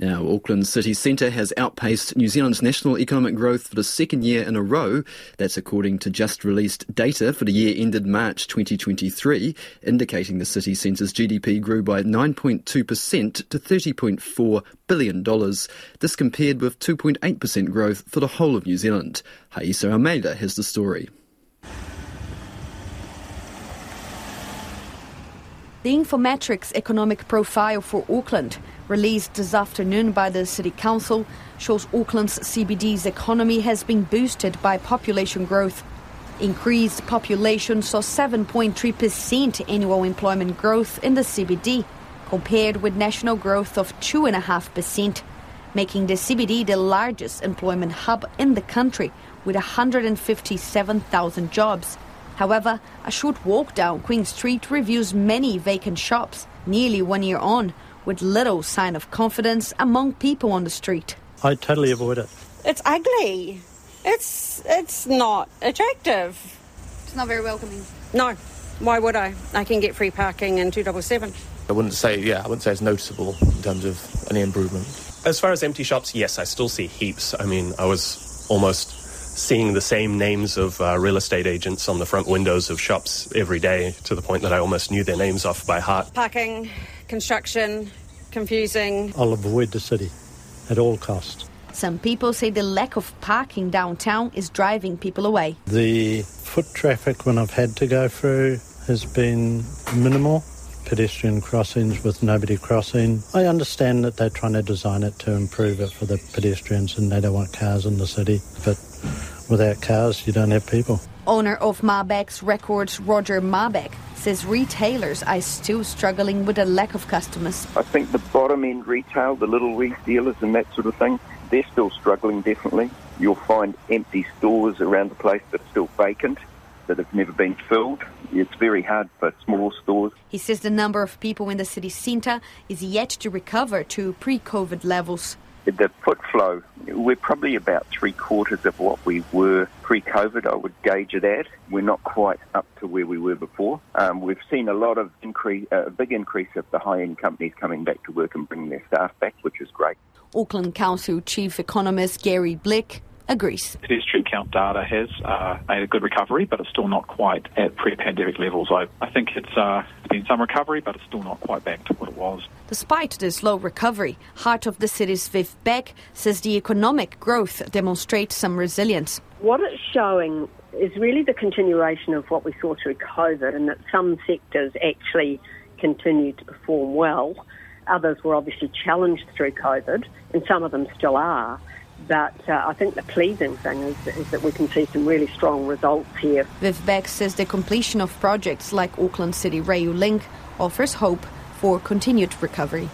Now, Auckland's city centre has outpaced New Zealand's national economic growth for the second year in a row. That's according to just released data for the year ended March 2023, indicating the city centre's GDP grew by 9.2% to $30.4 billion. This compared with 2.8% growth for the whole of New Zealand. Rayssa Almeida has the story. The Infometrics economic profile for Auckland, released this afternoon by the City Council, shows Auckland's CBD's economy has been boosted by population growth. Increased population saw 7.3% annual employment growth in the CBD, compared with national growth of 2.5%, making the CBD the largest employment hub in the country with 157,000 jobs. However, a short walk down Queen Street reveals many vacant shops, nearly one year on, with little sign of confidence among people on the street. I totally avoid it. It's ugly. It's it's not attractive. It's not very welcoming. No. Why would I? I can get free parking in 277. I wouldn't say, yeah, I wouldn't say it's noticeable in terms of any improvement. As far as empty shops, yes, I still see heaps. I mean, I was almost seeing the same names of uh, real estate agents on the front windows of shops every day to the point that I almost knew their names off by heart. Parking, construction, confusing. I'll avoid the city at all costs. Some people say the lack of parking downtown is driving people away. The foot traffic when I've had to go through has been minimal. Pedestrian crossings with nobody crossing. I understand that they're trying to design it to improve it for the pedestrians and they don't want cars in the city. But without cars, you don't have people. Owner of Marbeck's Records, Roger Marbeck, says retailers are still struggling with a lack of customers. I think the bottom end retail, the little wee dealers and that sort of thing, they're still struggling definitely. You'll find empty stores around the place that are still vacant, that have never been filled. It's very hard for small stores. He says the number of people in the city centre is yet to recover to pre COVID levels. The foot flow, we're probably about three quarters of what we were pre COVID, I would gauge it at. We're not quite up to where we were before. Um, we've seen a lot of increase, uh, a big increase of the high end companies coming back to work and bringing their staff back, which is great. Auckland Council Chief Economist Gary Blick agrees. Pedestrian count data has uh, made a good recovery, but it's still not quite at pre-pandemic levels. I, I think it's uh, been some recovery, but it's still not quite back to what it was. Despite the slow recovery, Heart of the City's Viv Beck says the economic growth demonstrates some resilience. What it's showing is really the continuation of what we saw through COVID, and that some sectors actually continued to perform well. Others were obviously challenged through COVID, and some of them still are. But uh, I think the pleasing thing is, is, that we can see some really strong results here. Viv Beck says the completion of projects like Auckland City Rail Link offers hope for continued recovery.